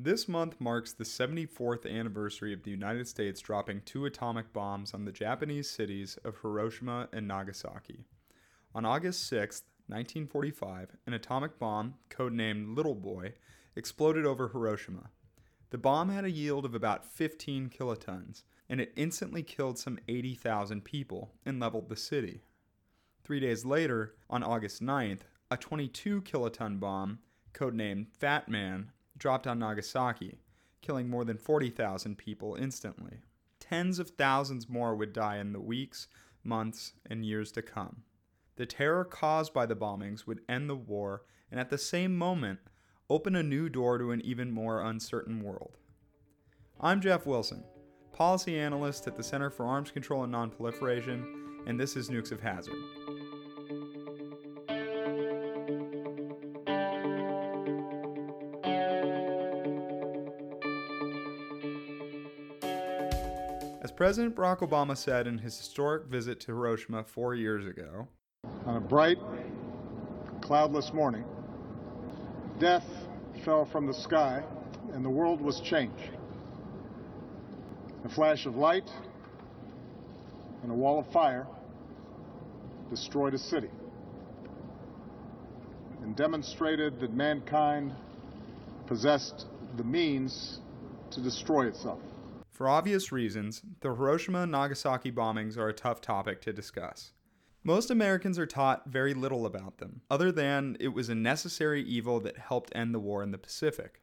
This month marks the 74th anniversary of the United States dropping two atomic bombs on the Japanese cities of Hiroshima and Nagasaki. On August 6, 1945, an atomic bomb, codenamed Little Boy, exploded over Hiroshima. The bomb had a yield of about 15 kilotons, and it instantly killed some 80,000 people and leveled the city. Three days later, on August 9th, a 22 kiloton bomb, codenamed Fat Man, dropped on Nagasaki, killing more than 40,000 people instantly. Tens of thousands more would die in the weeks, months, and years to come. The terror caused by the bombings would end the war and at the same moment open a new door to an even more uncertain world. I'm Jeff Wilson, policy analyst at the Center for Arms Control and Nonproliferation, and this is Nukes of Hazard. President Barack Obama said in his historic visit to Hiroshima four years ago, on a bright, cloudless morning, death fell from the sky and the world was changed. A flash of light and a wall of fire destroyed a city and demonstrated that mankind possessed the means to destroy itself. For obvious reasons, the Hiroshima and Nagasaki bombings are a tough topic to discuss. Most Americans are taught very little about them, other than it was a necessary evil that helped end the war in the Pacific.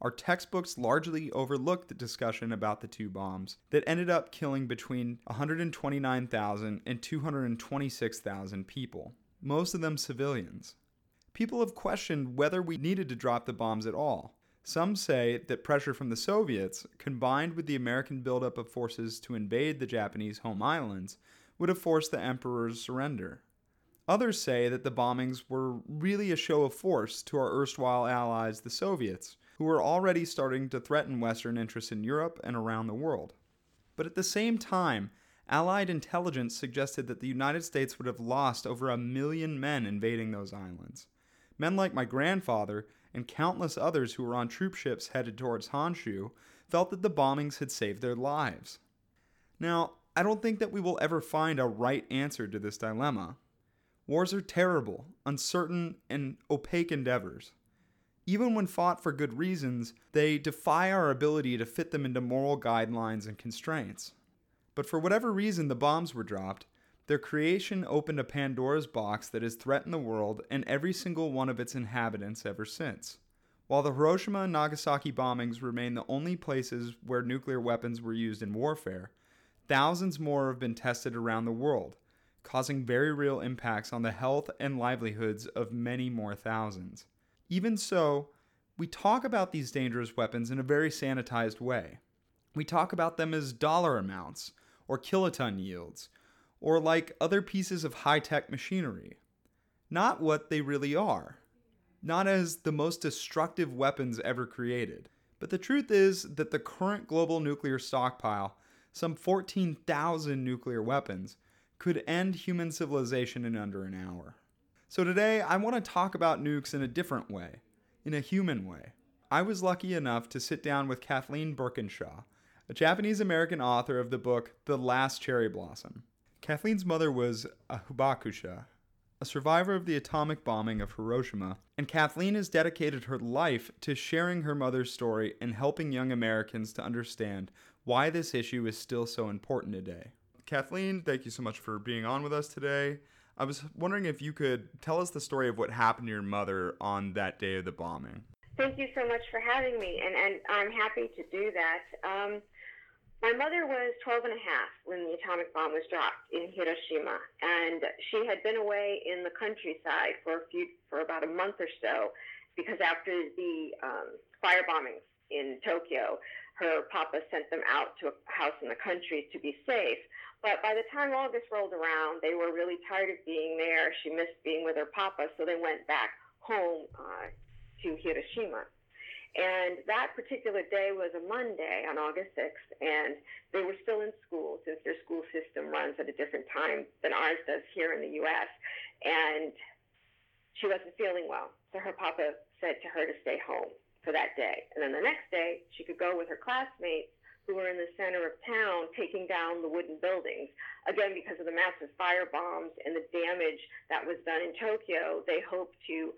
Our textbooks largely overlook the discussion about the two bombs that ended up killing between 129,000 and 226,000 people, most of them civilians. People have questioned whether we needed to drop the bombs at all. Some say that pressure from the Soviets, combined with the American buildup of forces to invade the Japanese home islands, would have forced the emperor's surrender. Others say that the bombings were really a show of force to our erstwhile allies, the Soviets, who were already starting to threaten Western interests in Europe and around the world. But at the same time, Allied intelligence suggested that the United States would have lost over a million men invading those islands. Men like my grandfather and countless others who were on troop ships headed towards Honshu felt that the bombings had saved their lives. Now, I don't think that we will ever find a right answer to this dilemma. Wars are terrible, uncertain, and opaque endeavors. Even when fought for good reasons, they defy our ability to fit them into moral guidelines and constraints. But for whatever reason the bombs were dropped, their creation opened a Pandora's box that has threatened the world and every single one of its inhabitants ever since. While the Hiroshima and Nagasaki bombings remain the only places where nuclear weapons were used in warfare, thousands more have been tested around the world, causing very real impacts on the health and livelihoods of many more thousands. Even so, we talk about these dangerous weapons in a very sanitized way. We talk about them as dollar amounts or kiloton yields or like other pieces of high tech machinery. Not what they really are. Not as the most destructive weapons ever created. But the truth is that the current global nuclear stockpile, some 14,000 nuclear weapons, could end human civilization in under an hour. So today, I want to talk about nukes in a different way, in a human way. I was lucky enough to sit down with Kathleen Burkinshaw, a Japanese American author of the book The Last Cherry Blossom. Kathleen's mother was a Hibakusha, a survivor of the atomic bombing of Hiroshima, and Kathleen has dedicated her life to sharing her mother's story and helping young Americans to understand why this issue is still so important today. Kathleen, thank you so much for being on with us today. I was wondering if you could tell us the story of what happened to your mother on that day of the bombing. Thank you so much for having me, and, and I'm happy to do that. Um, my mother was 12 and a half when the atomic bomb was dropped in Hiroshima, and she had been away in the countryside for a few, for about a month or so, because after the um, fire bombings in Tokyo, her papa sent them out to a house in the country to be safe. But by the time August rolled around, they were really tired of being there. She missed being with her papa, so they went back home uh, to Hiroshima. And that particular day was a Monday on August 6th, and they were still in school since their school system runs at a different time than ours does here in the U.S. And she wasn't feeling well, so her papa said to her to stay home. for that day. And then the next day, she could go with her classmates who were in the center of town taking down the wooden buildings. Again, because of the massive fire bombs and the damage that was done in Tokyo, they hoped to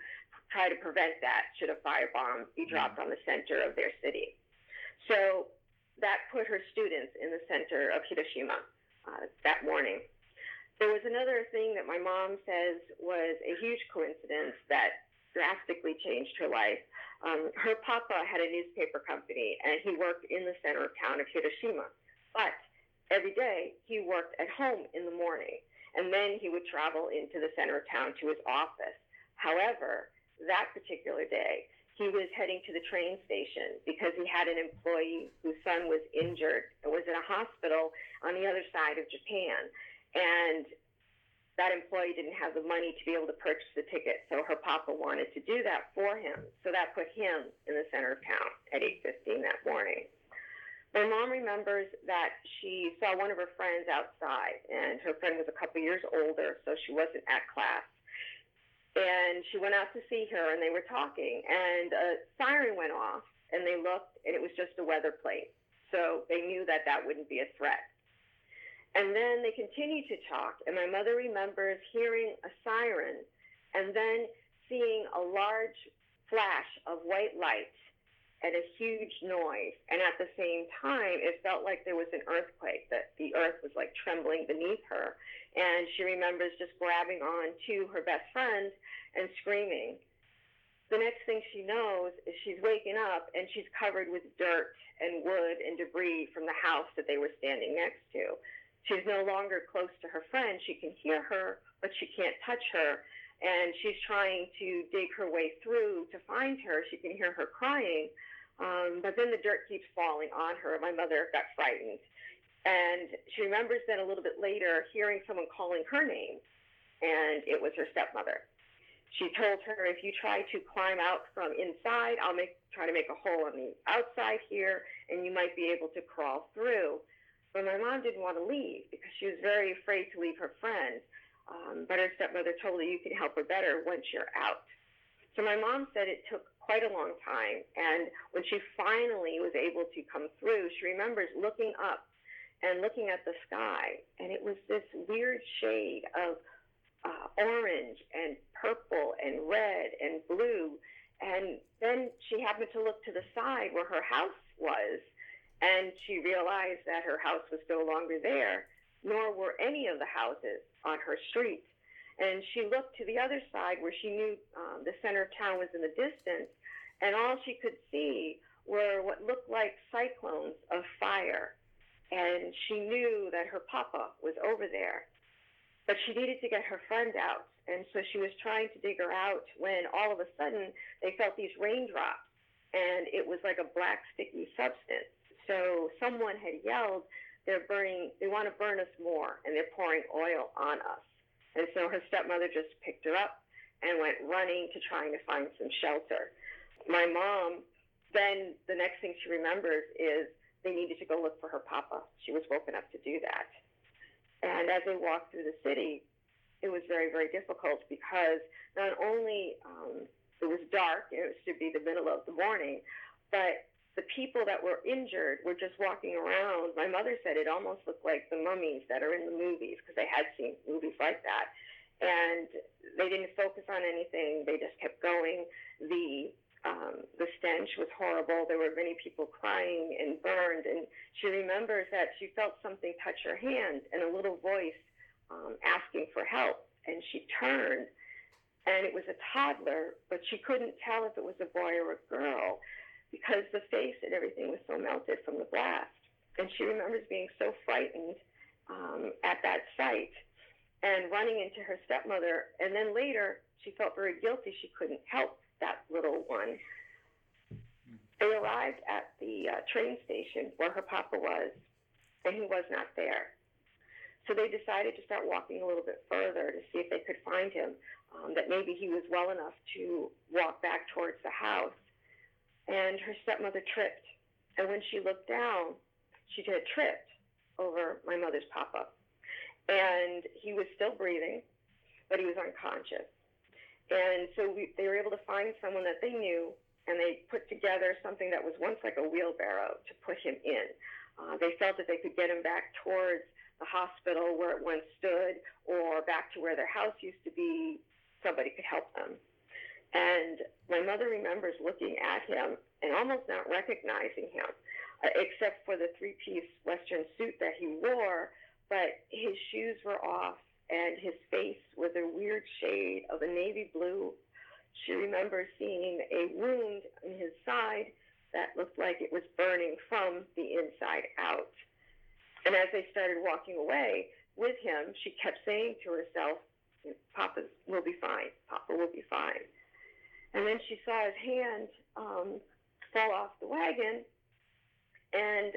try to prevent that should a firebomb be dropped on the center of their city. So that put her students in the center of Hiroshima uh, that morning. There was another thing that my mom says was a huge coincidence that drastically changed her life. Um, her papa had a newspaper company and he worked in the center of town of Hiroshima. But every day he worked at home in the morning and then he would travel into the center of town to his office. However, that particular day, he was heading to the train station because he had an employee whose son was injured and was in a hospital on the other side of Japan. And that employee didn't have the money to be able to purchase the ticket, so her papa wanted to do that for him. So that put him in the center of town at 8:15 that morning. My mom remembers that she saw one of her friends outside, and her friend was a couple years older, so she wasn't at class and she went out to see her and they were talking and a siren went off and they looked and it was just a weather plate. So they knew that that wouldn't be a threat. And then they continued to talk and my mother remembers hearing a siren and then seeing a large flash of white light and a huge noise. And at the same time it felt like there was an earthquake that the earth was like trembling beneath her. And she remembers just grabbing on to her best friend and screaming. The next thing she knows is she's waking up and she's covered with dirt and wood and debris from the house that they were standing next to. She's no longer close to her friend. She can hear her, but she can't touch her. And she's trying to dig her way through to find her. She can hear her crying. Um, but then the dirt keeps falling on her. My mother got frightened. And she remembers then a little bit later hearing someone calling her name, and it was her stepmother. She told her, if you try to climb out from inside, I'll make, try to make a hole on the outside here, and you might be able to crawl through. But my mom didn't want to leave because she was very afraid to leave her friend. Um, but her stepmother told her, you can help her better once you're out. So my mom said it took quite a long time. And when she finally was able to come through, she remembers looking up and looking at the sky, and it was this weird shade of uh, orange and purple and red and blue. And then she happened to look to the side where her house was, and she realized that her house was no longer there, nor were any of the houses on her street. And she looked to the other side where she knew um, the center of town was in the distance, and all she could see were what looked like cyclones of fire and she knew that her papa was over there. But she needed to get her friend out, and so she was trying to dig her out when all of a sudden they felt these raindrops, and it was like a black sticky substance. So someone had yelled, "They're burning! They want to burn us more, and they're pouring oil on us." And so her stepmother just picked her up and went running to trying to find some shelter. My mom, then the next thing she remembers is they needed to go look for her papa. She was woken up to do that. And as they walked through the city, it was very, very difficult because not only um, it was dark, it should be the middle of the morning, but the people that were injured were just walking around. My mother said it almost looked like the mummies that are in the movies because they had seen movies like that. And they didn't focus on anything, they just kept going. The um, the stench was horrible. There were many people crying and burned. And she remembers that she felt something touch her hand and a little voice um, asking for help. And she turned, and it was a toddler, but she couldn't tell if it was a boy or a girl because the face and everything was so melted from the blast. And she remembers being so frightened um, at that sight and running into her stepmother. And then later, she felt very guilty. She couldn't help that little one. They arrived at the uh, train station where her papa was, and he was not there. So they decided to start walking a little bit further to see if they could find him, um, that maybe he was well enough to walk back towards the house. And her stepmother tripped. And when she looked down, she had tripped over my mother's papa. And he was still breathing, but he was unconscious. And so we, they were able to find someone that they knew and they put together something that was once like a wheelbarrow to put him in. Uh, they felt that they could get him back towards the hospital where it once stood or back to where their house used to be. Somebody could help them. And my mother remembers looking at him and almost not recognizing him, uh, except for the three piece Western suit that he wore. But his shoes were off, and his face was a weird shade of a navy blue. She remembers seeing a wound in his side that looked like it was burning from the inside out. And as they started walking away with him, she kept saying to herself, Papa will be fine. Papa will be fine. And then she saw his hand um, fall off the wagon, and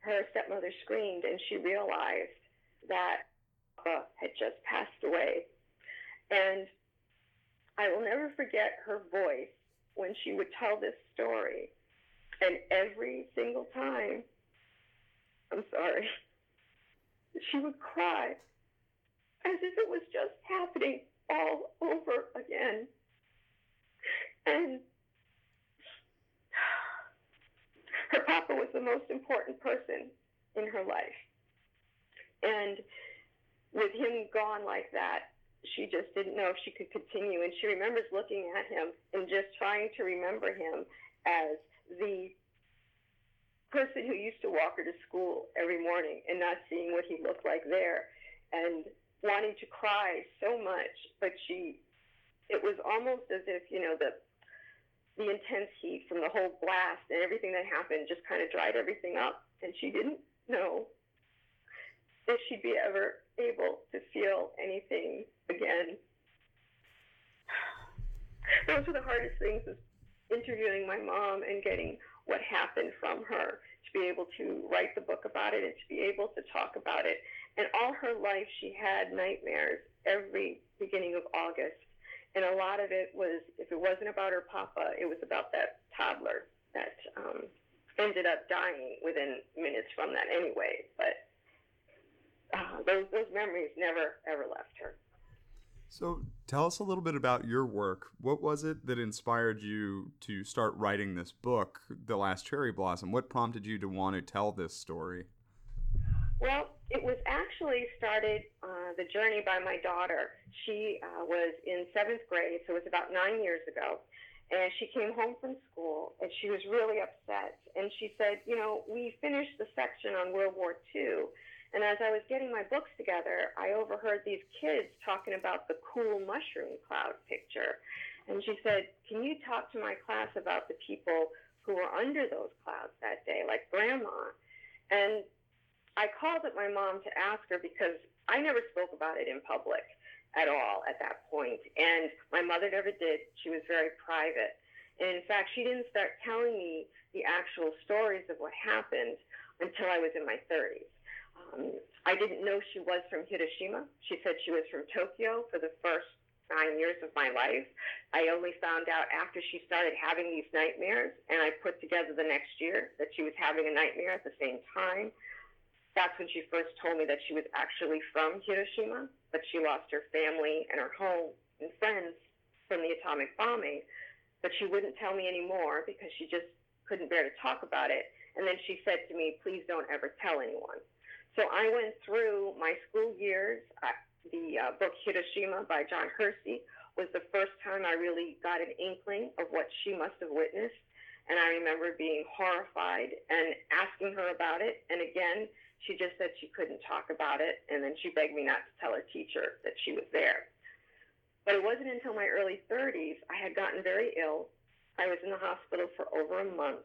her stepmother screamed, and she realized that Had just passed away. And I will never forget her voice when she would tell this story. And every single time, I'm sorry, she would cry as if it was just happening all over again. And her papa was the most important person in her life. And with him gone like that, she just didn't know if she could continue. And she remembers looking at him and just trying to remember him as the person who used to walk her to school every morning and not seeing what he looked like there and wanting to cry so much. But she, it was almost as if, you know, the the intense heat from the whole blast and everything that happened just kind of dried everything up. And she didn't know if she'd be ever able to feel anything again. Those were the hardest things is interviewing my mom and getting what happened from her, to be able to write the book about it and to be able to talk about it. And all her life, she had nightmares every beginning of August and a lot of it was if it wasn't about her papa, it was about that toddler that um, ended up dying within minutes from that anyway. But those those memories never ever left her. So tell us a little bit about your work. What was it that inspired you to start writing this book, The Last Cherry Blossom? What prompted you to want to tell this story? Well, it was actually started uh, the journey by my daughter. She uh, was in seventh grade, so it was about nine years ago. And she came home from school and she was really upset. And she said, You know, we finished the section on World War II. And as I was getting my books together, I overheard these kids talking about the cool mushroom cloud picture. And she said, Can you talk to my class about the people who were under those clouds that day, like Grandma? And I called up my mom to ask her because I never spoke about it in public at all at that point, and my mother never did. She was very private. And in fact, she didn't start telling me the actual stories of what happened until I was in my 30s. Um, I didn't know she was from Hiroshima. She said she was from Tokyo for the first nine years of my life. I only found out after she started having these nightmares, and I put together the next year that she was having a nightmare at the same time that's when she first told me that she was actually from Hiroshima, but she lost her family and her home and friends from the atomic bombing. But she wouldn't tell me anymore because she just couldn't bear to talk about it. And then she said to me, please don't ever tell anyone. So I went through my school years. Uh, the uh, book Hiroshima by John Hersey was the first time I really got an inkling of what she must have witnessed. And I remember being horrified and asking her about it. And again, she just said she couldn't talk about it, and then she begged me not to tell her teacher that she was there. But it wasn't until my early 30s I had gotten very ill. I was in the hospital for over a month,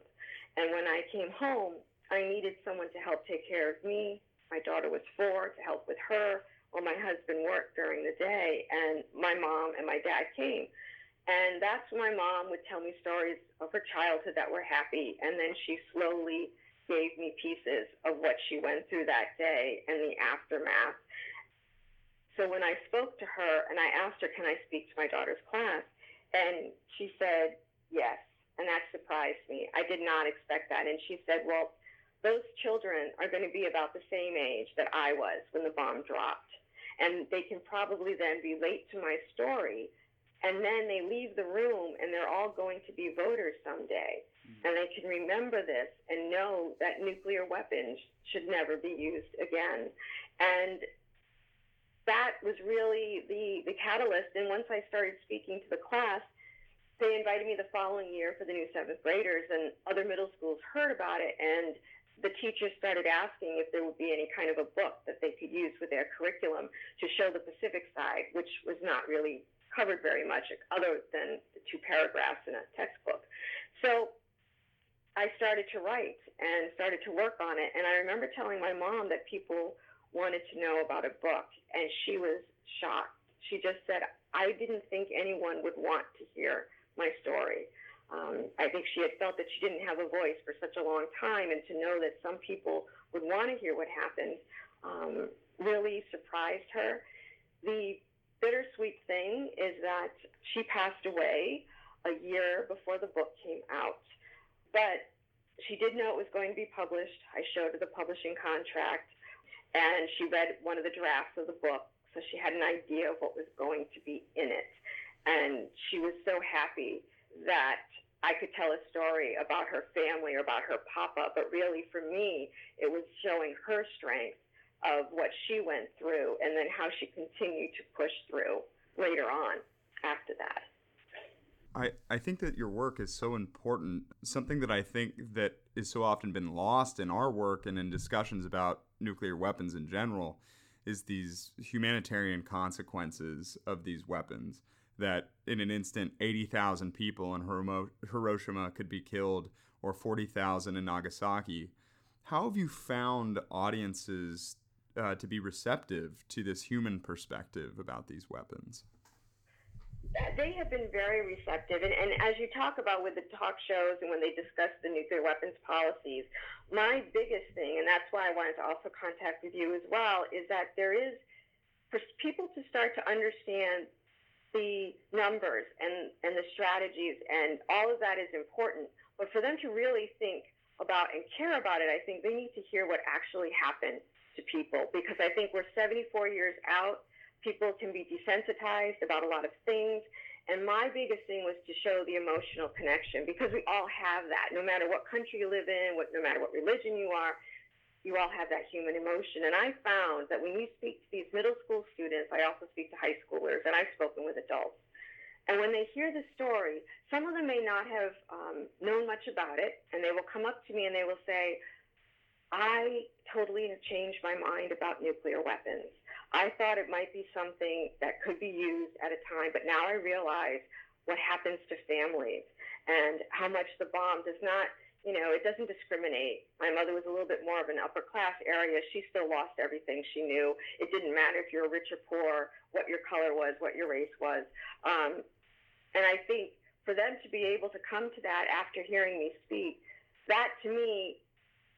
and when I came home, I needed someone to help take care of me. My daughter was four to help with her while my husband worked during the day, and my mom and my dad came. And that's when my mom would tell me stories of her childhood that were happy, and then she slowly gave me pieces of what she went through that day and the aftermath. So when I spoke to her and I asked her, Can I speak to my daughter's class? And she said, Yes. And that surprised me. I did not expect that. And she said, Well, those children are going to be about the same age that I was when the bomb dropped. And they can probably then relate to my story and then they leave the room and they're all going to be voters someday. Mm-hmm. And they can remember this and know that nuclear weapons should never be used again. And that was really the, the catalyst. And once I started speaking to the class, they invited me the following year for the new seventh graders, and other middle schools heard about it. And the teachers started asking if there would be any kind of a book that they could use with their curriculum to show the Pacific side, which was not really covered very much other than the two paragraphs in a textbook. So I started to write and started to work on it. And I remember telling my mom that people wanted to know about a book, and she was shocked. She just said, I didn't think anyone would want to hear my story. Um, I think she had felt that she didn't have a voice for such a long time, and to know that some people would want to hear what happened um, really surprised her. The bittersweet thing is that she passed away a year before the book came out, but she did know it was going to be published. I showed her the publishing contract, and she read one of the drafts of the book, so she had an idea of what was going to be in it. And she was so happy that I could tell a story about her family or about her papa, but really for me, it was showing her strength of what she went through and then how she continued to push through later on after that. I, I think that your work is so important. Something that I think that is so often been lost in our work and in discussions about nuclear weapons in general is these humanitarian consequences of these weapons that in an instant 80,000 people in Hiroshima could be killed or 40,000 in Nagasaki. How have you found audiences uh, to be receptive to this human perspective about these weapons? They have been very receptive. And, and as you talk about with the talk shows and when they discuss the nuclear weapons policies, my biggest thing, and that's why I wanted to also contact with you as well, is that there is for people to start to understand the numbers and, and the strategies, and all of that is important. But for them to really think about and care about it, I think they need to hear what actually happened to people because I think we're 74 years out. People can be desensitized about a lot of things. And my biggest thing was to show the emotional connection because we all have that. No matter what country you live in, what, no matter what religion you are, you all have that human emotion. And I found that when you speak to these middle school students, I also speak to high schoolers, and I've spoken with adults. And when they hear the story, some of them may not have um, known much about it, and they will come up to me and they will say, I totally have changed my mind about nuclear weapons. I thought it might be something that could be used at a time, but now I realize what happens to families and how much the bomb does not you know, it doesn't discriminate. My mother was a little bit more of an upper class area. She still lost everything she knew. It didn't matter if you're rich or poor, what your color was, what your race was. Um, and I think for them to be able to come to that after hearing me speak, that to me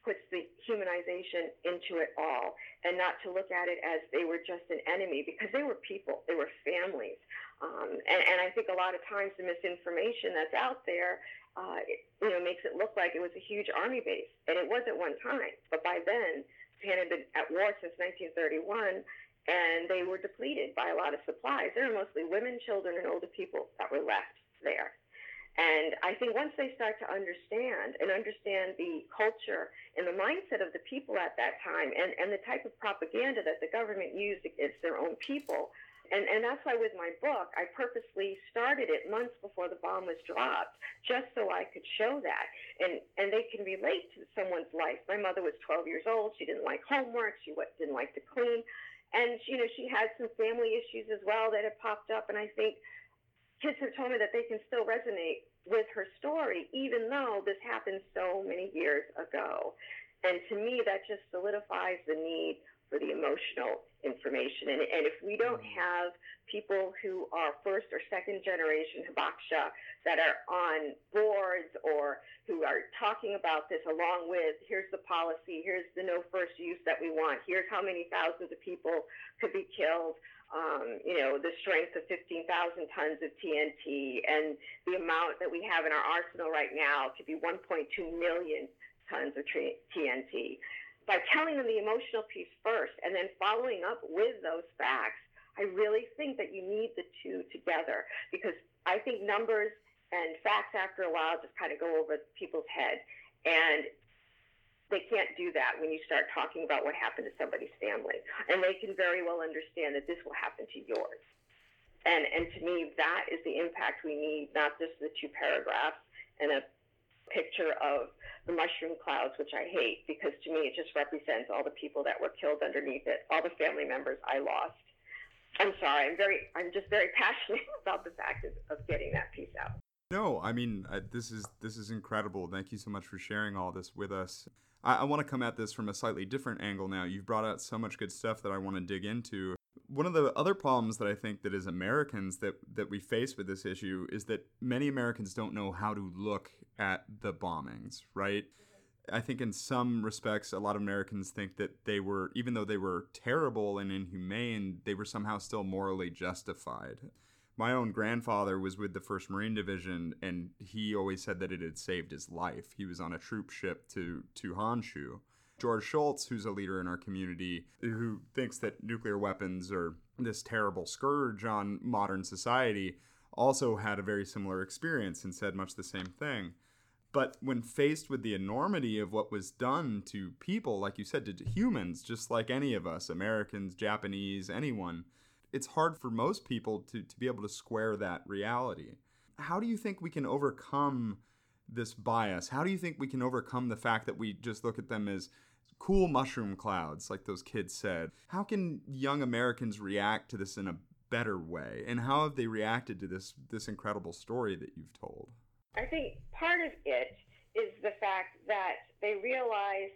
puts the humanization into it all and not to look at it as they were just an enemy because they were people, they were families. Um, and, and I think a lot of times the misinformation that's out there uh, it, you know, makes it look like it was a huge army base, and it was at one time. But by then, Japan had been at war since 1931, and they were depleted by a lot of supplies. There were mostly women, children, and older people that were left there. And I think once they start to understand and understand the culture and the mindset of the people at that time and, and the type of propaganda that the government used against their own people, and, and that's why with my book, I purposely started it months before the bomb was dropped, just so I could show that. And, and they can relate to someone's life. My mother was 12 years old. She didn't like homework. She didn't like to clean. And, you know, she had some family issues as well that had popped up. And I think kids have told me that they can still resonate with her story, even though this happened so many years ago. And to me, that just solidifies the need for the emotional information. And, and if we don't mm-hmm. have people who are first or second generation Hibakusha that are on boards or who are talking about this along with here's the policy, here's the no first use that we want, here's how many thousands of people could be killed. Um, you know, the strength of 15,000 tons of TNT and the amount that we have in our arsenal right now could be 1.2 million tons of TNT by telling them the emotional piece first and then following up with those facts, I really think that you need the two together because I think numbers and facts after a while just kind of go over people's head. And they can't do that when you start talking about what happened to somebody's family. And they can very well understand that this will happen to yours. And, and to me, that is the impact we need, not just the two paragraphs and a picture of the mushroom clouds, which I hate because to me it just represents all the people that were killed underneath it, all the family members I lost. I'm sorry. I'm very. I'm just very passionate about the fact of, of getting that piece out. No, I mean uh, this is this is incredible. Thank you so much for sharing all this with us. I, I want to come at this from a slightly different angle now. You've brought out so much good stuff that I want to dig into. One of the other problems that I think that as Americans that that we face with this issue is that many Americans don't know how to look at the bombings, right? I think in some respects, a lot of Americans think that they were, even though they were terrible and inhumane, they were somehow still morally justified my own grandfather was with the 1st Marine Division, and he always said that it had saved his life. He was on a troop ship to, to Honshu. George Shultz, who's a leader in our community, who thinks that nuclear weapons are this terrible scourge on modern society, also had a very similar experience and said much the same thing. But when faced with the enormity of what was done to people, like you said, to humans, just like any of us, Americans, Japanese, anyone, it's hard for most people to, to be able to square that reality. How do you think we can overcome this bias? How do you think we can overcome the fact that we just look at them as cool mushroom clouds, like those kids said? How can young Americans react to this in a better way? And how have they reacted to this this incredible story that you've told? I think part of it is the fact that they realize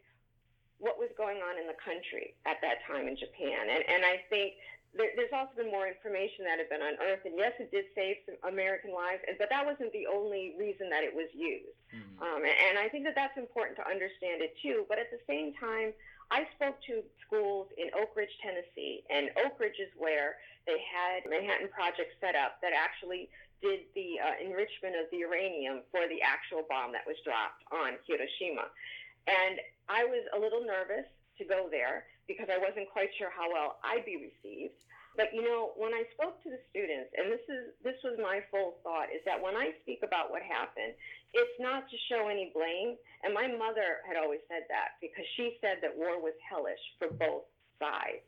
what was going on in the country at that time in Japan. And, and I think there, there's also been more information that had been unearthed, and yes, it did save some American lives, but that wasn't the only reason that it was used. Mm-hmm. Um, and, and I think that that's important to understand it too. But at the same time, I spoke to schools in Oak Ridge, Tennessee, and Oak Ridge is where they had Manhattan Project set up that actually did the uh, enrichment of the uranium for the actual bomb that was dropped on Hiroshima. And I was a little nervous to go there because I wasn't quite sure how well I'd be received. But you know, when I spoke to the students, and this is this was my full thought, is that when I speak about what happened, it's not to show any blame. And my mother had always said that because she said that war was hellish for both sides.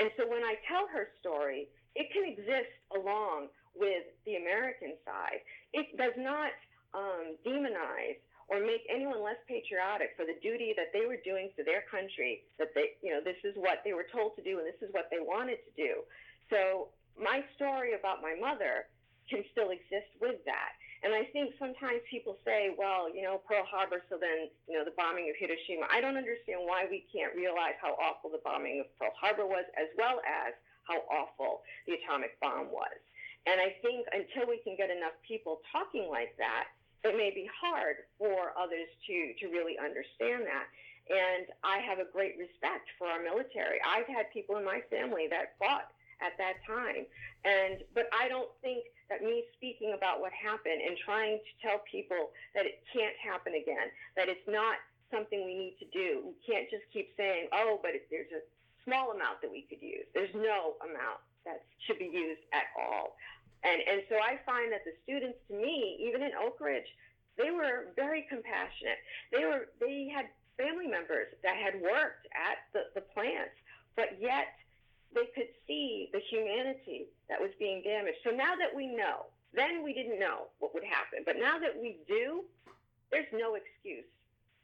And so when I tell her story, it can exist along with the American side. It does not um, demonize or make anyone less patriotic for the duty that they were doing for their country, that they, you know, this is what they were told to do and this is what they wanted to do. So my story about my mother can still exist with that. And I think sometimes people say, well, you know, Pearl Harbor, so then, you know, the bombing of Hiroshima. I don't understand why we can't realize how awful the bombing of Pearl Harbor was, as well as how awful the atomic bomb was. And I think until we can get enough people talking like that, it may be hard for others to, to really understand that. And I have a great respect for our military. I've had people in my family that fought at that time. And but I don't think that me speaking about what happened and trying to tell people that it can't happen again, that it's not something we need to do. We can't just keep saying, "Oh, but there's a small amount that we could use." There's no amount that should be used at all. And, and so I find that the students, to me, even in Oak Ridge, they were very compassionate. They were they had family members that had worked at the, the plants, but yet they could see the humanity that was being damaged. So now that we know, then we didn't know what would happen, but now that we do, there's no excuse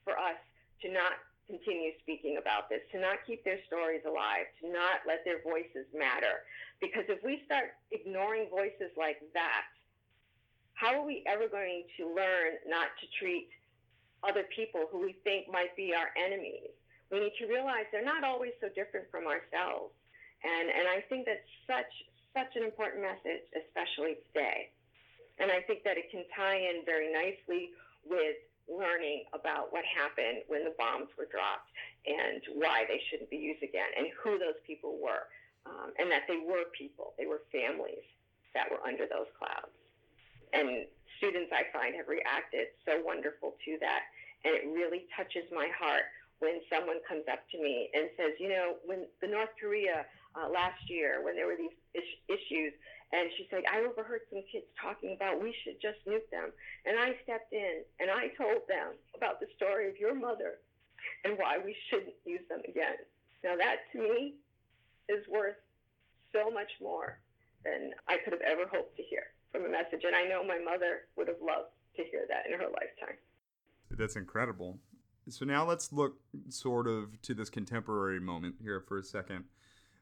for us to not continue speaking about this, to not keep their stories alive, to not let their voices matter. Because if we start ignoring voices like that, how are we ever going to learn not to treat other people who we think might be our enemies? We need to realize they're not always so different from ourselves. And, and I think that's such, such an important message, especially today. And I think that it can tie in very nicely with learning about what happened when the bombs were dropped and why they shouldn't be used again and who those people were um, and that they were people, they were families that were under those clouds. And students, I find, have reacted so wonderful to that. And it really touches my heart when someone comes up to me and says, you know, when the North Korea uh, last year, when there were these is- issues, and she said, I overheard some kids talking about we should just nuke them. And I stepped in and I told them about the story of your mother and why we shouldn't use them again. Now, that to me is worth so much more than I could have ever hoped to hear from a message. And I know my mother would have loved to hear that in her lifetime. That's incredible. So now let's look sort of to this contemporary moment here for a second.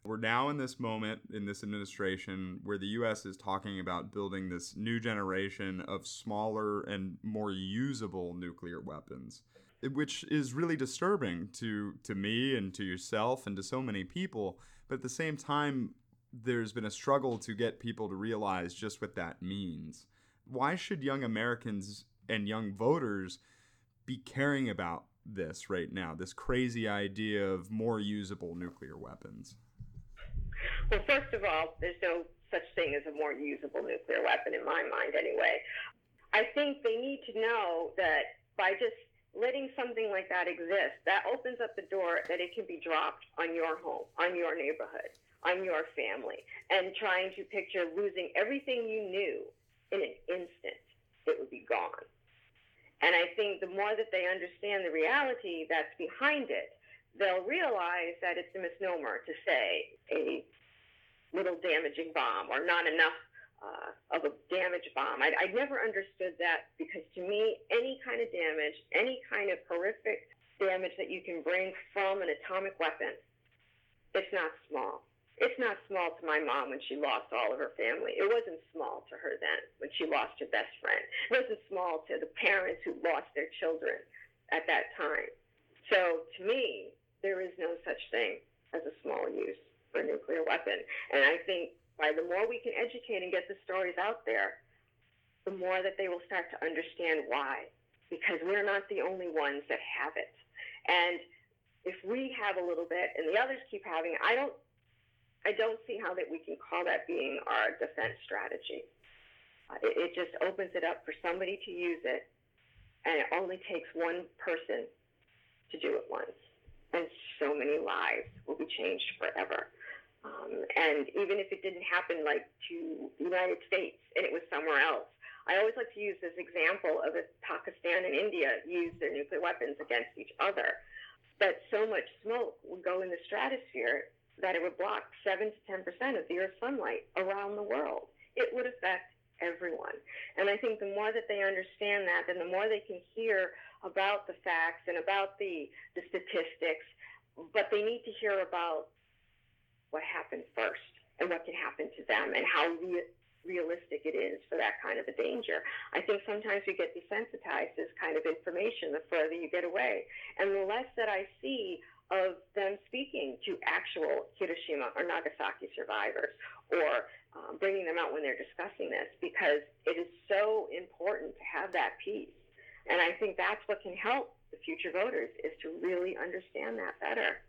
We're now in this moment in this administration where the US is talking about building this new generation of smaller and more usable nuclear weapons, which is really disturbing to, to me and to yourself and to so many people. But at the same time, there's been a struggle to get people to realize just what that means. Why should young Americans and young voters be caring about this right now, this crazy idea of more usable nuclear weapons? Well, first of all, there's no such thing as a more usable nuclear weapon in my mind, anyway. I think they need to know that by just letting something like that exist, that opens up the door that it can be dropped on your home, on your neighborhood, on your family, and trying to picture losing everything you knew in an instant, it would be gone. And I think the more that they understand the reality that's behind it, they'll realize that it's a misnomer to say a little damaging bomb or not enough uh, of a damage bomb. I, I never understood that because to me, any kind of damage, any kind of horrific damage that you can bring from an atomic weapon, it's not small. It's not small to my mom when she lost all of her family. It wasn't small to her then when she lost her best friend. It wasn't small to the parents who lost their children at that time. So to me, there is no such thing as a small use for a nuclear weapon. And I think by the more we can educate and get the stories out there, the more that they will start to understand why. Because we're not the only ones that have it. And if we have a little bit and the others keep having I don't I don't see how that we can call that being our defense strategy. Uh, it, it just opens it up for somebody to use it, and it only takes one person to do it once, and so many lives will be changed forever. Um, and even if it didn't happen like to the United States and it was somewhere else, I always like to use this example of if Pakistan and India used their nuclear weapons against each other, that so much smoke would go in the stratosphere that it would block 7 to 10% of the Earth's sunlight around the world. It would affect everyone. And I think the more that they understand that, then the more they can hear about the facts and about the, the statistics, but they need to hear about what happened first and what can happen to them and how re- realistic it is for that kind of a danger. I think sometimes we get desensitized to this kind of information the further you get away. And the less that I see of them speaking to actual Hiroshima or Nagasaki survivors or um, bringing them out when they're discussing this because it is so important to have that piece. And I think that's what can help the future voters is to really understand that better.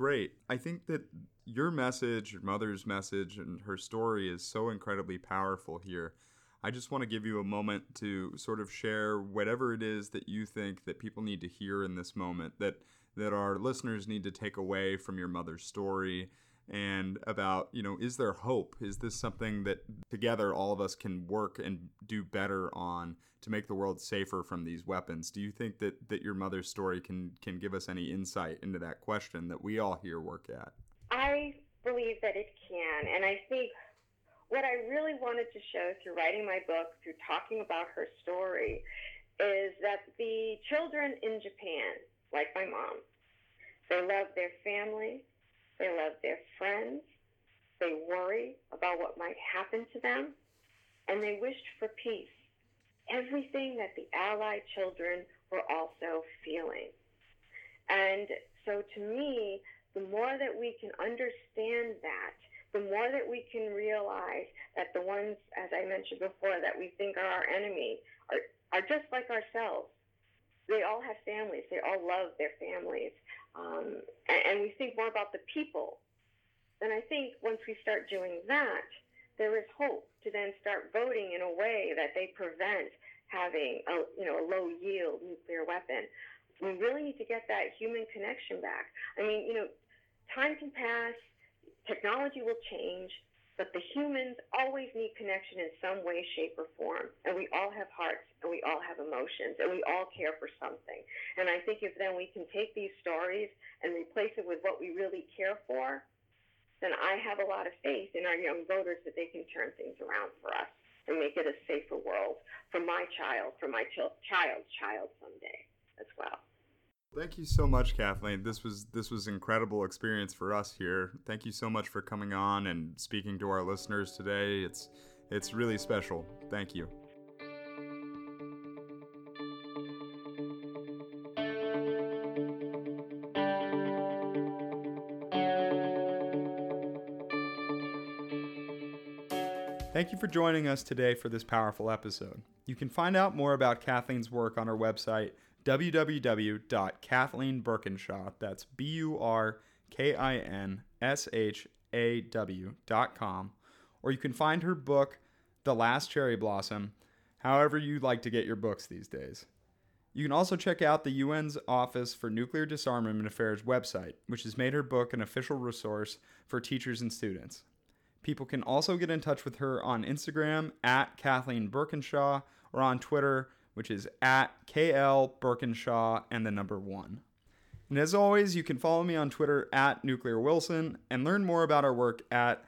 Great. I think that your message, your mother's message, and her story is so incredibly powerful here. I just want to give you a moment to sort of share whatever it is that you think that people need to hear in this moment that that our listeners need to take away from your mother's story and about you know is there hope is this something that together all of us can work and do better on to make the world safer from these weapons do you think that that your mother's story can can give us any insight into that question that we all here work at i believe that it can and i think what i really wanted to show through writing my book through talking about her story is that the children in japan like my mom they love their family. They love their friends. They worry about what might happen to them. And they wished for peace. Everything that the Allied children were also feeling. And so to me, the more that we can understand that, the more that we can realize that the ones, as I mentioned before, that we think are our enemy are, are just like ourselves. They all have families. They all love their families. Um, and, and we think more about the people. And I think once we start doing that, there is hope to then start voting in a way that they prevent having a you know a low yield nuclear weapon. We really need to get that human connection back. I mean, you know, time can pass, technology will change, but the humans always need connection in some way, shape, or form. And we all have hearts and we all have emotions and we all care for something. And I think if then we can take these stories and replace it with what we really care for, then I have a lot of faith in our young voters that they can turn things around for us and make it a safer world for my child, for my ch- child's child someday as well. Thank you so much, Kathleen. This was this was incredible experience for us here. Thank you so much for coming on and speaking to our listeners today. It's it's really special. Thank you. Thank you for joining us today for this powerful episode. You can find out more about Kathleen's work on our website www.kathleenburkinshaw, that's B U R K I N S H A W dot com, or you can find her book, The Last Cherry Blossom, however you like to get your books these days. You can also check out the UN's Office for Nuclear Disarmament Affairs website, which has made her book an official resource for teachers and students. People can also get in touch with her on Instagram at Kathleen Burkinshaw or on Twitter which is at KL Burkinshaw and the number one. And as always, you can follow me on Twitter at Nuclear Wilson and learn more about our work at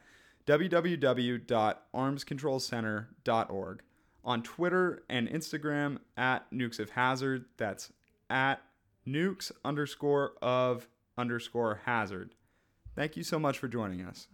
www.armscontrolcenter.org. On Twitter and Instagram at Nukes of Hazard, that's at nukes underscore of underscore hazard. Thank you so much for joining us.